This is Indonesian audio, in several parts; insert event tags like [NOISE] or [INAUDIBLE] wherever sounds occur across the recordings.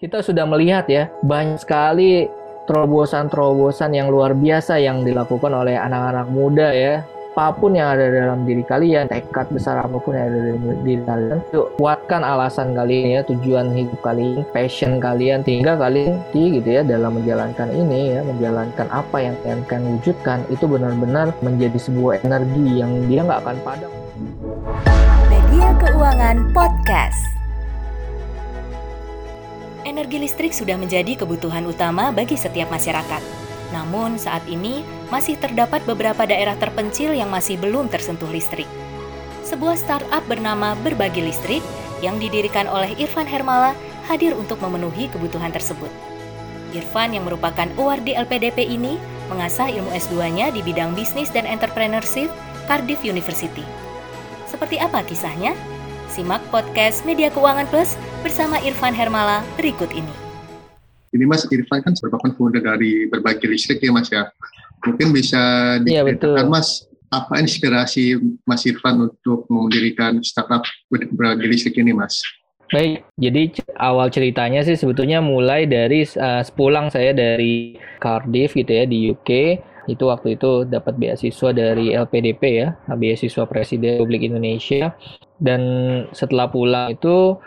kita sudah melihat ya banyak sekali terobosan-terobosan yang luar biasa yang dilakukan oleh anak-anak muda ya apa pun yang ada dalam diri kalian, tekad besar apa pun yang ada dalam diri kalian, yuk kuatkan alasan kalian ya, tujuan hidup kalian, passion kalian, sehingga kalian di gitu ya dalam menjalankan ini ya, menjalankan apa yang kalian akan wujudkan itu benar-benar menjadi sebuah energi yang dia nggak akan padam. Media Keuangan Podcast. Energi listrik sudah menjadi kebutuhan utama bagi setiap masyarakat. Namun, saat ini masih terdapat beberapa daerah terpencil yang masih belum tersentuh listrik. Sebuah startup bernama Berbagi Listrik yang didirikan oleh Irfan Hermala hadir untuk memenuhi kebutuhan tersebut. Irfan yang merupakan award di LPDP ini mengasah ilmu S2-nya di bidang bisnis dan entrepreneurship Cardiff University. Seperti apa kisahnya? Simak podcast Media Keuangan Plus bersama Irfan Hermala berikut ini. Ini Mas Irfan kan merupakan founder dari berbagi listrik ya Mas ya. Mungkin bisa Iya, diceritakan betul. Mas apa inspirasi Mas Irfan untuk mendirikan startup berbagi listrik ini Mas? Baik, jadi awal ceritanya sih sebetulnya mulai dari uh, sepulang saya dari Cardiff gitu ya di UK. Itu waktu itu dapat beasiswa dari LPDP ya, beasiswa Presiden Republik Indonesia. Dan setelah pulang itu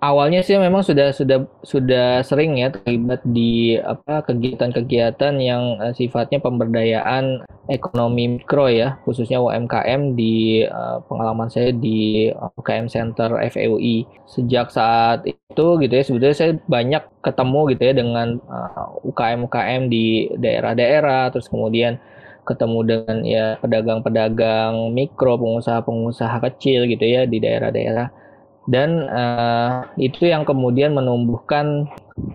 awalnya sih memang sudah sudah sudah sering ya terlibat di apa kegiatan-kegiatan yang eh, sifatnya pemberdayaan ekonomi mikro ya, khususnya UMKM di eh, pengalaman saya di UKM Center FEUI. Sejak saat itu gitu ya, sebetulnya saya banyak ketemu gitu ya dengan eh, UKM-UKM di daerah-daerah, terus kemudian ketemu dengan ya pedagang-pedagang mikro, pengusaha-pengusaha kecil gitu ya di daerah-daerah. Dan eh, itu yang kemudian menumbuhkan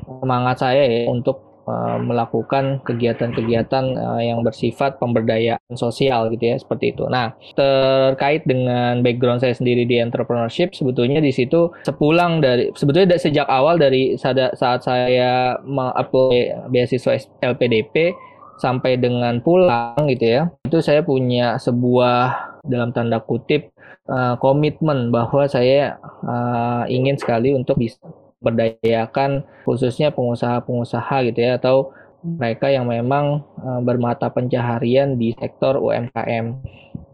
semangat saya ya untuk eh, melakukan kegiatan-kegiatan eh, yang bersifat pemberdayaan sosial gitu ya seperti itu. Nah, terkait dengan background saya sendiri di entrepreneurship sebetulnya di situ sepulang dari sebetulnya da- sejak awal dari saat saya apply beasiswa LPDP sampai dengan pulang gitu ya. Itu saya punya sebuah dalam tanda kutip eh, komitmen bahwa saya eh, ingin sekali untuk bisa berdayakan khususnya pengusaha-pengusaha gitu ya atau mereka yang memang eh, bermata pencaharian di sektor UMKM.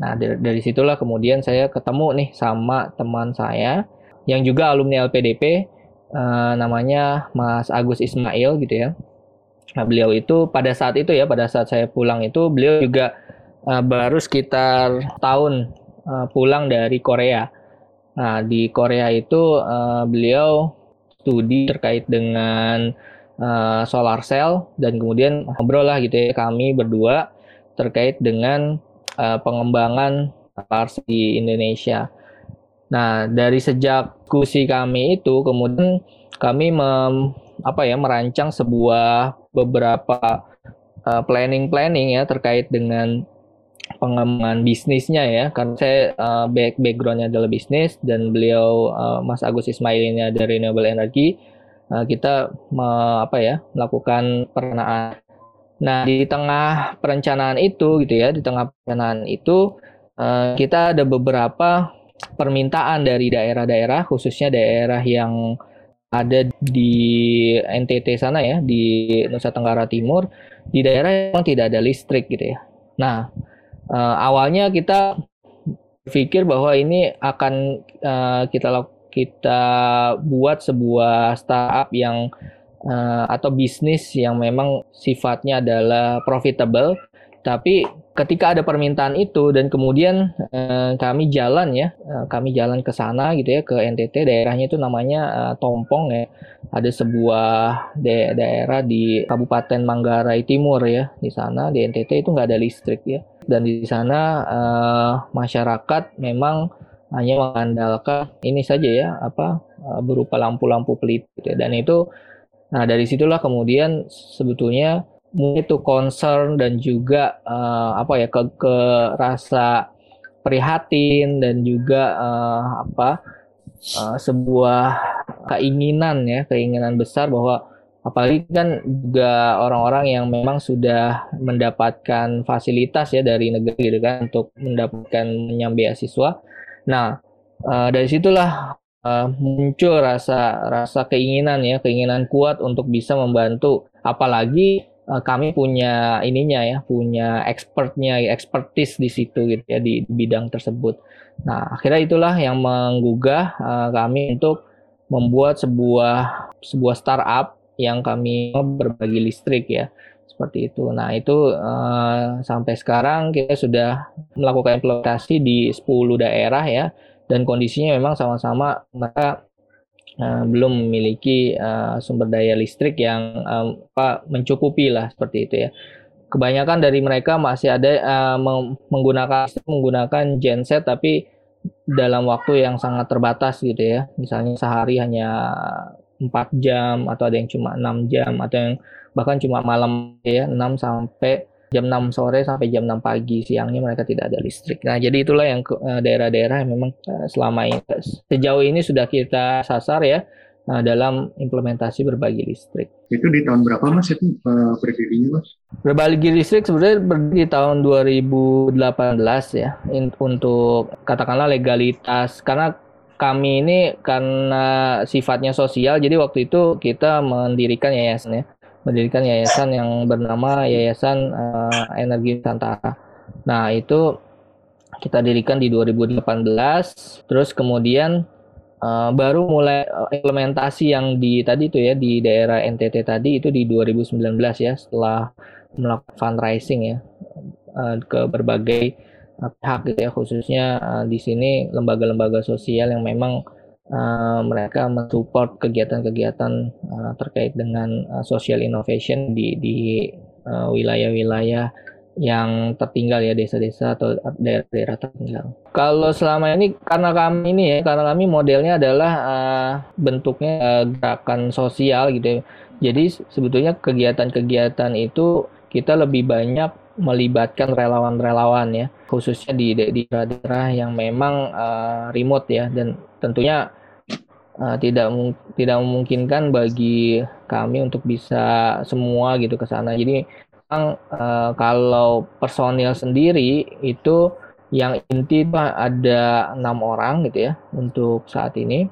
Nah, dari, dari situlah kemudian saya ketemu nih sama teman saya yang juga alumni LPDP eh, namanya Mas Agus Ismail gitu ya. Nah, beliau itu pada saat itu ya, pada saat saya pulang itu beliau juga eh, baru sekitar tahun eh, pulang dari Korea. Nah, di Korea itu eh, beliau studi terkait dengan eh, solar cell dan kemudian ngobrol lah gitu ya kami berdua terkait dengan eh, pengembangan solar di Indonesia. Nah, dari sejak diskusi kami itu kemudian kami mem- apa ya merancang sebuah beberapa uh, planning-planning ya terkait dengan pengembangan bisnisnya ya karena saya uh, back backgroundnya adalah bisnis dan beliau uh, Mas Agus Ismail ini ada renewable energy Uh, kita me- apa ya melakukan perencanaan. Nah di tengah perencanaan itu gitu ya di tengah perencanaan itu uh, kita ada beberapa permintaan dari daerah-daerah khususnya daerah yang ada di NTT sana ya di Nusa Tenggara Timur di daerah yang tidak ada listrik gitu ya. Nah eh, awalnya kita berpikir bahwa ini akan eh, kita kita buat sebuah startup yang eh, atau bisnis yang memang sifatnya adalah profitable. Tapi ketika ada permintaan itu dan kemudian eh, kami jalan ya eh, kami jalan ke sana gitu ya ke NTT daerahnya itu namanya eh, Tompong ya. Ada sebuah da- daerah di Kabupaten Manggarai Timur ya di sana di NTT itu nggak ada listrik ya dan di sana eh, masyarakat memang hanya mengandalkan ini saja ya apa eh, berupa lampu-lampu pelita gitu ya. dan itu nah dari situlah kemudian sebetulnya itu concern dan juga eh, apa ya ke, ke rasa prihatin dan juga eh, apa eh, sebuah keinginan ya keinginan besar bahwa apalagi kan juga orang-orang yang memang sudah mendapatkan fasilitas ya dari negeri gitu kan untuk mendapatkan menyambi beasiswa. Nah, eh, dari situlah uh, muncul rasa rasa keinginan ya keinginan kuat untuk bisa membantu apalagi uh, kami punya ininya ya punya expertnya expertise di situ gitu ya di, di bidang tersebut nah akhirnya itulah yang menggugah uh, kami untuk membuat sebuah sebuah startup yang kami berbagi listrik ya seperti itu. Nah itu uh, sampai sekarang kita sudah melakukan implementasi di 10 daerah ya dan kondisinya memang sama-sama mereka uh, belum memiliki uh, sumber daya listrik yang apa, mencukupi lah seperti itu ya. Kebanyakan dari mereka masih ada uh, menggunakan menggunakan genset tapi dalam waktu yang sangat terbatas gitu ya. Misalnya sehari hanya 4 jam atau ada yang cuma 6 jam atau yang bahkan cuma malam ya 6 sampai jam 6 sore sampai jam 6 pagi siangnya mereka tidak ada listrik. Nah, jadi itulah yang eh, daerah-daerah yang memang eh, selama ini sejauh ini sudah kita sasar ya eh, dalam implementasi berbagi listrik. Itu di tahun berapa Mas itu berdirinya Mas? Berbagi listrik sebenarnya berdiri di tahun 2018 ya untuk katakanlah legalitas karena kami ini karena sifatnya sosial, jadi waktu itu kita mendirikan yayasan ya, mendirikan yayasan yang bernama Yayasan uh, Energi Nusantara. Nah itu kita dirikan di 2018, terus kemudian uh, baru mulai implementasi yang di tadi itu ya di daerah NTT tadi itu di 2019 ya, setelah melakukan fundraising ya uh, ke berbagai pihak gitu ya khususnya uh, di sini lembaga-lembaga sosial yang memang uh, mereka mensupport kegiatan-kegiatan uh, terkait dengan uh, social innovation di di wilayah-wilayah uh, yang tertinggal ya desa-desa atau daerah-daerah tertinggal. Kalau selama ini karena kami ini ya karena kami modelnya adalah uh, bentuknya uh, gerakan sosial gitu ya. Jadi sebetulnya kegiatan-kegiatan itu kita lebih banyak melibatkan relawan-relawan ya, khususnya di di daerah yang memang uh, remote ya dan tentunya uh, tidak tidak memungkinkan bagi kami untuk bisa semua gitu ke sana. Jadi memang uh, kalau personil sendiri itu yang inti itu ada enam orang gitu ya untuk saat ini.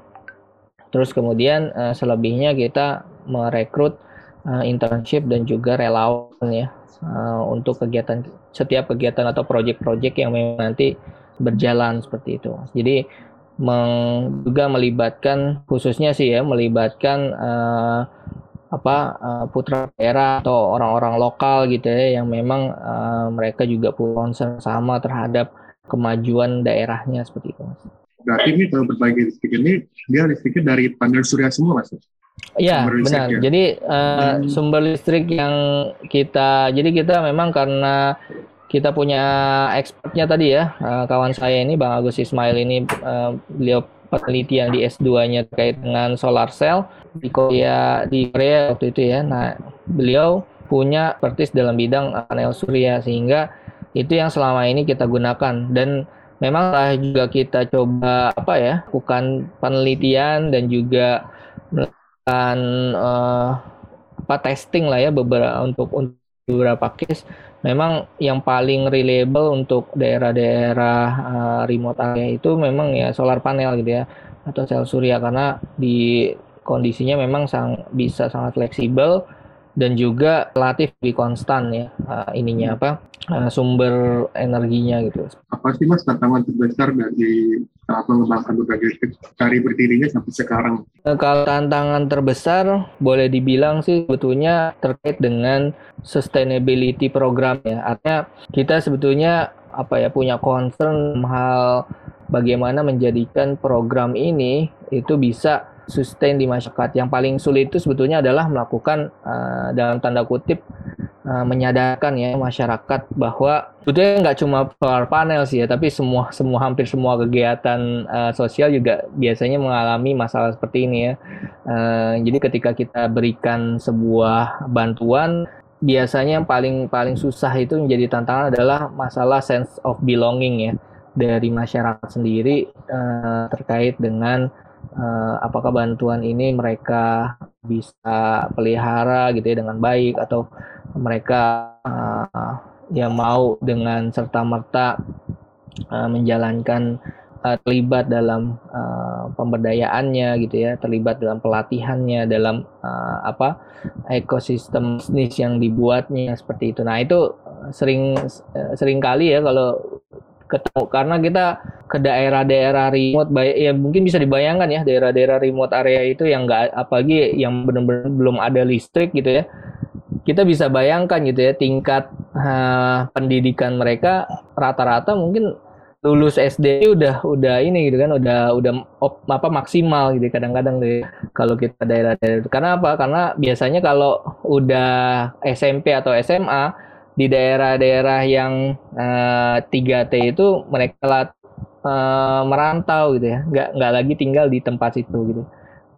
Terus kemudian uh, selebihnya kita merekrut uh, internship dan juga relawan ya uh, untuk kegiatan setiap kegiatan atau proyek-proyek yang memang nanti berjalan seperti itu. Jadi meng, juga melibatkan khususnya sih ya melibatkan uh, apa uh, putra daerah atau orang-orang lokal gitu ya yang memang uh, mereka juga punya concern sama terhadap kemajuan daerahnya seperti itu. Berarti ini kalau berbagi listrik ini dia listriknya dari panel surya semua mas? Iya benar. Ya. Jadi uh, hmm. sumber listrik yang kita, jadi kita memang karena kita punya expertnya tadi ya, uh, kawan saya ini Bang Agus Ismail ini uh, beliau penelitian di S2-nya terkait dengan solar cell di Korea di Korea waktu itu ya. Nah, beliau punya expertise dalam bidang panel surya sehingga itu yang selama ini kita gunakan dan memang juga kita coba apa ya, bukan penelitian dan juga melakukan uh, apa testing lah ya beberapa untuk, untuk beberapa case memang yang paling reliable untuk daerah-daerah uh, remote area itu memang ya solar panel gitu ya atau sel surya karena di kondisinya memang sang, bisa sangat fleksibel dan juga relatif lebih konstan ya uh, ininya apa uh, sumber energinya gitu. Apa sih mas tantangan terbesar dari saat mengembangkan berbagai dari berdirinya sampai sekarang? Uh, kalau tantangan terbesar boleh dibilang sih sebetulnya terkait dengan sustainability program ya. Artinya kita sebetulnya apa ya punya concern hal bagaimana menjadikan program ini itu bisa sustain di masyarakat. Yang paling sulit itu sebetulnya adalah melakukan uh, dalam tanda kutip uh, menyadarkan ya masyarakat bahwa sebetulnya nggak cuma solar panel sih ya, tapi semua semua hampir semua kegiatan uh, sosial juga biasanya mengalami masalah seperti ini ya. Uh, jadi ketika kita berikan sebuah bantuan biasanya yang paling paling susah itu menjadi tantangan adalah masalah sense of belonging ya dari masyarakat sendiri uh, terkait dengan uh, apakah bantuan ini mereka bisa pelihara gitu ya dengan baik atau mereka uh, yang mau dengan serta merta uh, menjalankan uh, terlibat dalam uh, pemberdayaannya gitu ya, terlibat dalam pelatihannya, dalam uh, apa ekosistem bisnis yang dibuatnya seperti itu. Nah itu sering sering kali ya kalau ketemu. Karena kita ke daerah-daerah remote ya mungkin bisa dibayangkan ya daerah-daerah remote area itu yang enggak apalagi yang benar-benar belum ada listrik gitu ya. Kita bisa bayangkan gitu ya tingkat uh, pendidikan mereka rata-rata mungkin lulus SD udah udah ini gitu kan udah udah op, apa maksimal gitu kadang-kadang deh kalau kita daerah-daerah karena apa? Karena biasanya kalau udah SMP atau SMA di daerah-daerah yang uh, eh, 3T itu mereka uh, merantau gitu ya. Nggak nggak lagi tinggal di tempat situ gitu.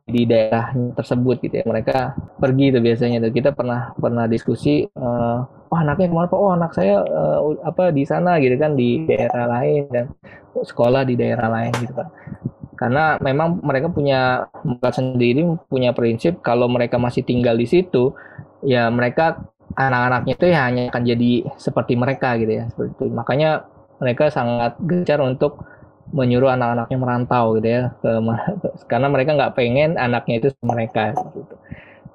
Di daerah tersebut gitu ya. Mereka pergi tuh biasanya tuh. Kita pernah pernah diskusi uh, oh anaknya ke mana pak? Oh anak saya uh, apa di sana gitu kan di daerah lain dan sekolah di daerah lain gitu kan karena memang mereka punya mereka sendiri punya prinsip kalau mereka masih tinggal di situ ya mereka anak-anaknya itu ya hanya akan jadi seperti mereka gitu ya seperti itu makanya mereka sangat gencar untuk menyuruh anak-anaknya merantau gitu ya ke, karena mereka nggak pengen anaknya itu mereka gitu.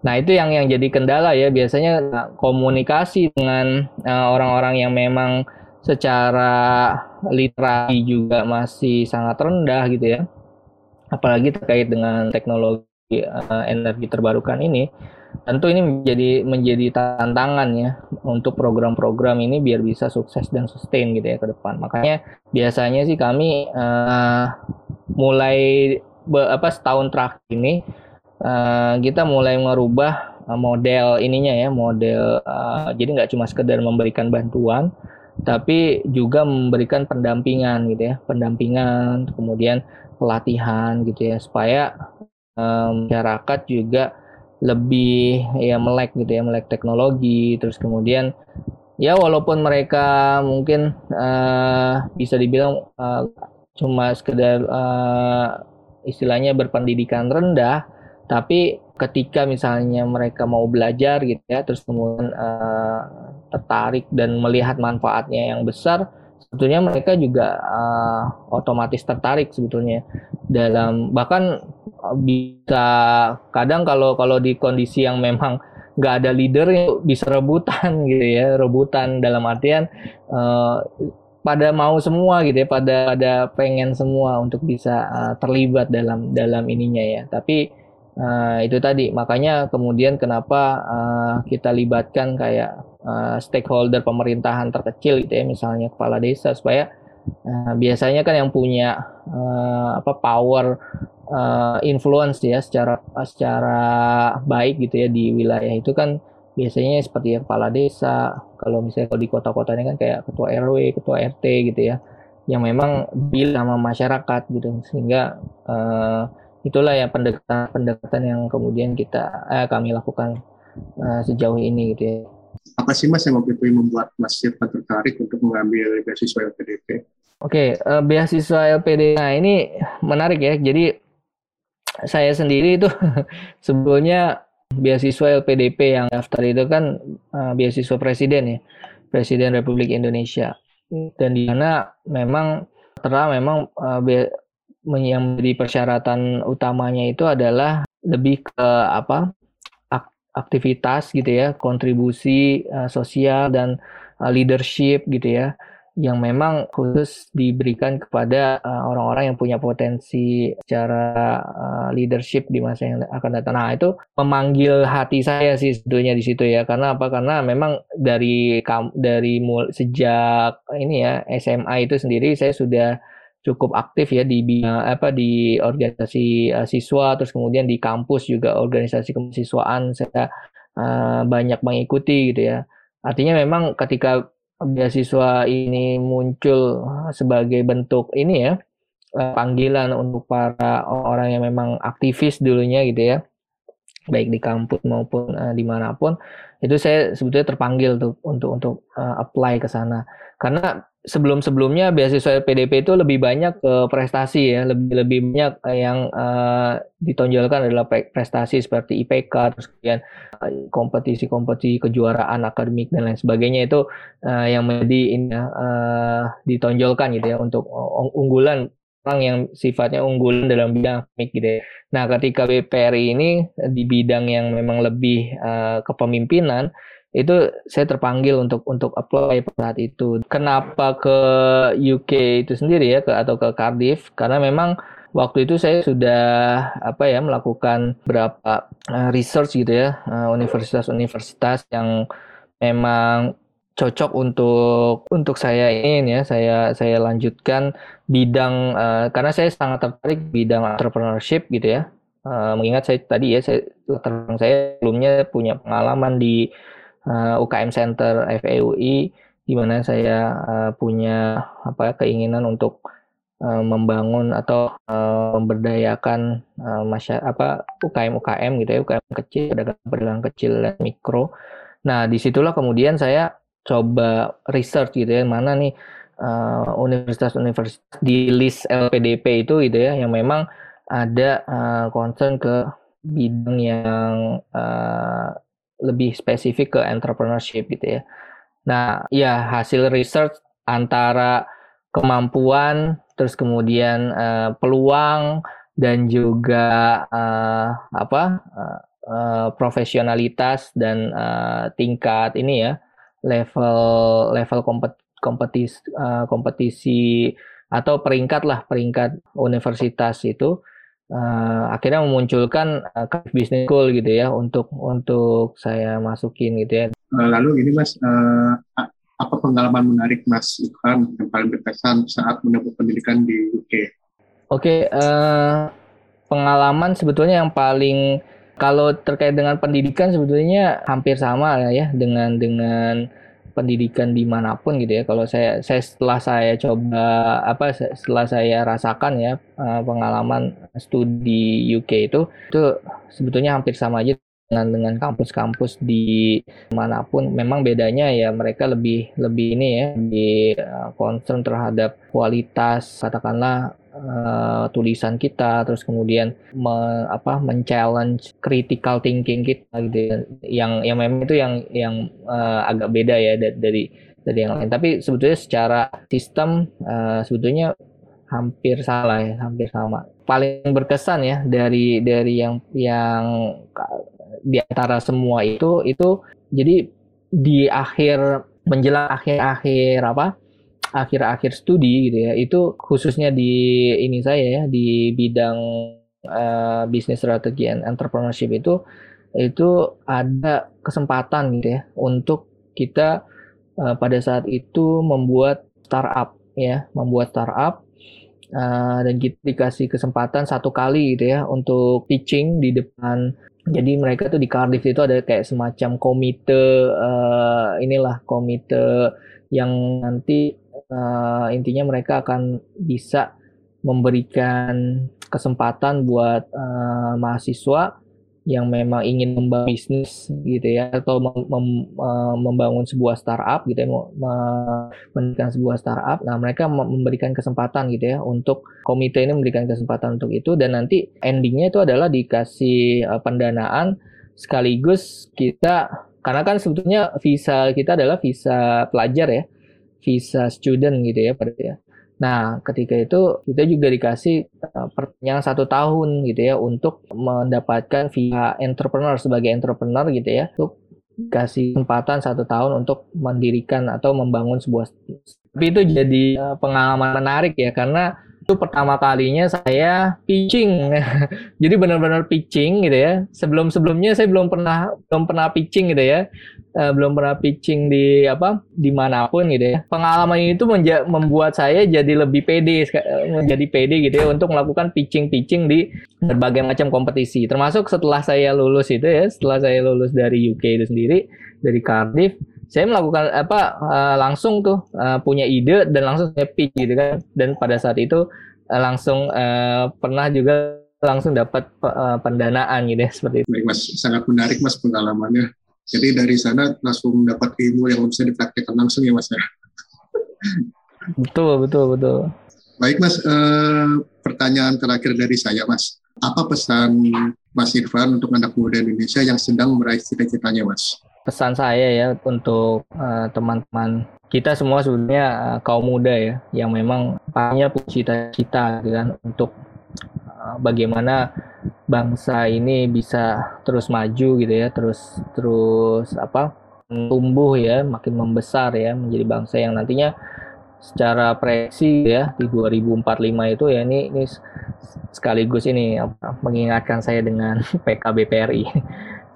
Nah itu yang yang jadi kendala ya biasanya nah, komunikasi dengan uh, orang-orang yang memang secara literasi juga masih sangat rendah gitu ya apalagi terkait dengan teknologi uh, energi terbarukan ini tentu ini menjadi menjadi tantangan ya untuk program-program ini biar bisa sukses dan sustain gitu ya ke depan. Makanya biasanya sih kami uh, mulai be, apa setahun terakhir ini uh, kita mulai merubah uh, model ininya ya model uh, jadi nggak cuma sekedar memberikan bantuan tapi juga memberikan pendampingan gitu ya pendampingan kemudian pelatihan gitu ya supaya um, masyarakat juga lebih ya melek gitu ya melek teknologi. Terus kemudian ya walaupun mereka mungkin uh, bisa dibilang uh, cuma sekedar uh, istilahnya berpendidikan rendah tapi ketika misalnya mereka mau belajar gitu ya terus kemudian uh, tertarik dan melihat manfaatnya yang besar sebetulnya mereka juga uh, otomatis tertarik sebetulnya. Dalam bahkan bisa kadang kalau kalau di kondisi yang memang nggak ada leader bisa rebutan [LAUGHS] gitu ya rebutan dalam artian uh, pada mau semua gitu ya pada pada pengen semua untuk bisa uh, terlibat dalam dalam ininya ya. Tapi uh, itu tadi makanya kemudian kenapa uh, kita libatkan kayak uh, stakeholder pemerintahan terkecil gitu ya misalnya kepala desa supaya uh, biasanya kan yang punya uh, apa power uh, influence ya secara secara baik gitu ya di wilayah itu kan biasanya seperti yang kepala desa. Kalau misalnya kalau di kota-kota ini kan kayak ketua RW ketua RT gitu ya yang memang bil sama masyarakat gitu. Sehingga uh, itulah ya pendekatan pendekatan yang kemudian kita eh, kami lakukan uh, sejauh ini gitu ya. Apa sih mas yang waktu itu membuat mas Irfan tertarik untuk mengambil beasiswa LPDP? Oke, okay, uh, beasiswa LPDP nah ini menarik ya. Jadi saya sendiri itu [LAUGHS] sebetulnya beasiswa LPDP yang daftar itu kan uh, beasiswa presiden ya, Presiden Republik Indonesia. Dan di sana memang terang memang uh, yang menjadi persyaratan utamanya itu adalah lebih ke apa aktivitas gitu ya, kontribusi uh, sosial dan uh, leadership gitu ya yang memang khusus diberikan kepada uh, orang-orang uh, yang punya potensi secara uh, leadership di masa yang akan datang. Nah, itu memanggil hati saya sih sebetulnya di situ ya. Karena apa? Karena memang dari dari mul sejak ini ya SMA itu sendiri saya sudah cukup aktif ya di apa di organisasi uh, siswa terus kemudian di kampus juga organisasi kemahasiswaan saya uh, banyak mengikuti gitu ya. Artinya memang ketika beasiswa ini muncul sebagai bentuk ini ya eh, panggilan untuk para orang yang memang aktivis dulunya gitu ya. Baik di kampus maupun uh, di mana pun. Itu saya sebetulnya terpanggil tuh untuk untuk uh, apply ke sana. Karena sebelum-sebelumnya beasiswa PDP itu lebih banyak ke prestasi ya, lebih lebih banyak yang uh, ditonjolkan adalah prestasi seperti IPK terus kemudian kompetisi-kompetisi kejuaraan akademik dan lain sebagainya itu uh, yang menjadi uh, ditonjolkan gitu ya untuk unggulan orang yang sifatnya unggulan dalam bidang akademik gitu ya. Nah, ketika BPRI ini di bidang yang memang lebih uh, kepemimpinan, itu saya terpanggil untuk untuk apply saat itu. Kenapa ke UK itu sendiri ya, ke atau ke Cardiff? Karena memang waktu itu saya sudah apa ya melakukan beberapa uh, research gitu ya, universitas universitas-universitas yang memang cocok untuk untuk saya ini ya saya saya lanjutkan bidang uh, karena saya sangat tertarik bidang entrepreneurship gitu ya uh, mengingat saya tadi ya saya terang saya sebelumnya punya pengalaman di uh, UKM Center FEUI di mana saya uh, punya apa keinginan untuk uh, membangun atau uh, memberdayakan uh, masyarakat apa UKM UKM gitu ya UKM kecil pedagang-pedagang kecil dan mikro. Nah di situlah kemudian saya coba research gitu ya mana nih universitas-universitas uh, di list LPDP itu gitu ya yang memang ada uh, concern ke bidang yang lebih spesifik ke entrepreneurship gitu ya. Nah, ya hasil research antara kemampuan terus kemudian uh, peluang dan juga uh, apa uh, uh, profesionalitas dan uh, tingkat ini ya level level kompet, kompetisi uh, kompetisi atau peringkat lah peringkat universitas itu uh, akhirnya memunculkan uh, business school gitu ya untuk untuk saya masukin gitu ya. Lalu ini mas uh, apa pengalaman menarik mas Ikhan yang paling berkesan saat menempuh pendidikan di UK? Oke, okay, uh, pengalaman sebetulnya yang paling kalau terkait dengan pendidikan sebetulnya hampir sama ya dengan dengan pendidikan di mana pun gitu ya. Kalau saya saya setelah saya coba apa setelah saya rasakan ya eh, pengalaman studi UK itu itu sebetulnya hampir sama aja dengan dengan kampus-kampus di mana pun memang bedanya ya mereka lebih lebih ini ya lebih uh, concern terhadap kualitas katakanlah uh, tulisan kita terus kemudian me, apa men-challenge critical thinking kita gitu ya. yang yang memang itu yang yang uh, agak beda ya dari dari yang lain tapi sebetulnya secara sistem uh, sebetulnya hampir salah ya hampir sama paling berkesan ya dari dari yang yang di antara semua itu itu jadi di akhir menjelang akhir-akhir apa akhir-akhir studi gitu ya itu khususnya di ini saya ya di bidang uh, bisnis strategi and entrepreneurship itu itu ada kesempatan gitu ya untuk kita uh, pada saat itu membuat startup ya membuat startup uh, dan kita dikasih kesempatan satu kali gitu ya untuk pitching di depan. Jadi mereka tuh di Cardiff itu ada kayak semacam komite uh, inilah komite yang nanti uh, intinya mereka akan bisa memberikan kesempatan buat uh, mahasiswa yang memang ingin membangun bisnis gitu ya atau mem, mem, membangun sebuah startup gitu ya mendirikan sebuah startup. Nah mereka memberikan kesempatan gitu ya untuk komite ini memberikan kesempatan untuk itu. Dan nanti endingnya itu adalah dikasih uh, pendanaan sekaligus kita karena kan sebetulnya visa kita adalah visa pelajar ya visa student gitu ya pada ya Nah, ketika itu kita juga dikasih uh, perpanjangan satu tahun gitu ya untuk mendapatkan via entrepreneur sebagai entrepreneur gitu ya. Untuk kasih kesempatan satu tahun untuk mendirikan atau membangun sebuah tapi itu jadi uh, pengalaman menarik ya karena itu pertama kalinya saya pitching. [LAUGHS] Jadi benar-benar pitching gitu ya. Sebelum sebelumnya saya belum pernah belum pernah pitching gitu ya. Uh, belum pernah pitching di apa di mana pun gitu ya. Pengalaman itu membuat saya jadi lebih pede menjadi pede gitu ya untuk melakukan pitching pitching di berbagai macam kompetisi. Termasuk setelah saya lulus itu ya setelah saya lulus dari UK itu sendiri dari Cardiff saya melakukan apa uh, langsung tuh uh, punya ide dan langsung saya pitch gitu kan dan pada saat itu uh, langsung uh, pernah juga langsung dapat uh, pendanaan gitu ya seperti itu. Baik mas, sangat menarik mas pengalamannya. Jadi dari sana langsung dapat ilmu yang bisa dipraktikkan langsung ya mas ya. betul betul betul. Baik mas, uh, pertanyaan terakhir dari saya mas, apa pesan Mas Irfan untuk anak muda Indonesia yang sedang meraih cita-citanya mas? Pesan saya ya untuk uh, teman-teman kita semua sebenarnya uh, kaum muda ya yang memang punya cita-cita gitu kan untuk uh, bagaimana bangsa ini bisa terus maju gitu ya terus terus apa tumbuh ya makin membesar ya menjadi bangsa yang nantinya secara proyeksi ya di 2045 itu ya ini ini sekaligus ini apa, mengingatkan saya dengan [LAUGHS] PKBPRI.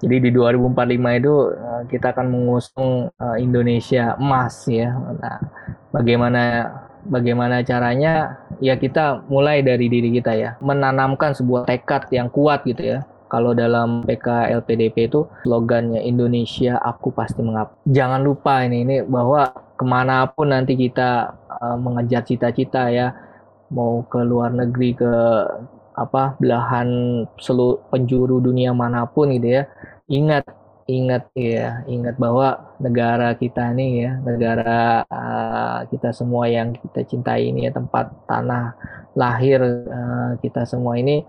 Jadi di 2045 itu eh, kita akan mengusung eh, Indonesia emas ya. Nah, bagaimana bagaimana caranya? Ya kita mulai dari diri kita ya, menanamkan sebuah tekad yang kuat gitu ya. Kalau dalam PK LPDP itu slogannya Indonesia aku pasti mengapa. Jangan lupa ini ini bahwa ke mana pun nanti kita uh, mengejar cita-cita ya, mau ke luar negeri ke apa belahan seluruh penjuru dunia mana pun gitu ya, ingat ingat ya ingat bahwa negara kita ini ya negara uh, kita semua yang kita cintai ini ya tempat tanah lahir uh, kita semua ini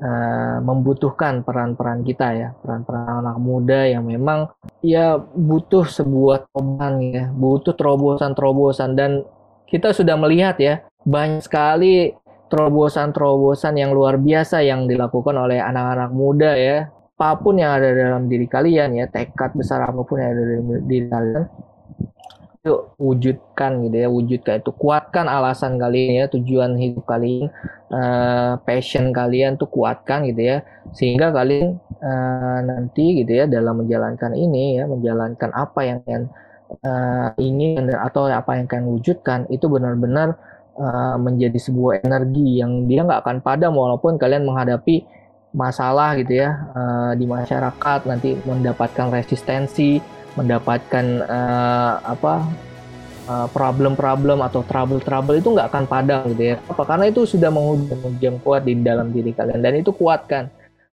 uh, membutuhkan peran-peran kita ya, peran-peran anak muda yang memang ya butuh sebuah terobosan ya, butuh terobosan-terobosan. Dan kita sudah melihat ya banyak sekali terobosan-terobosan yang luar biasa yang dilakukan oleh anak-anak muda ya. Apa pun yang ada dalam diri kalian ya, tekad besar apa pun yang ada dalam diri kalian, itu wujudkan gitu ya wujudkan itu kuatkan alasan kalian ya tujuan hidup kalian uh, passion kalian tuh kuatkan gitu ya sehingga kalian uh, nanti gitu ya dalam menjalankan ini ya menjalankan apa yang kalian uh, ingin atau apa yang kalian wujudkan itu benar-benar uh, menjadi sebuah energi yang dia nggak akan padam walaupun kalian menghadapi masalah gitu ya uh, di masyarakat nanti mendapatkan resistensi mendapatkan uh, apa uh, problem-problem atau trouble-trouble itu nggak akan padam gitu ya. Apa? Karena itu sudah menghujam kuat di dalam diri kalian dan itu kuatkan.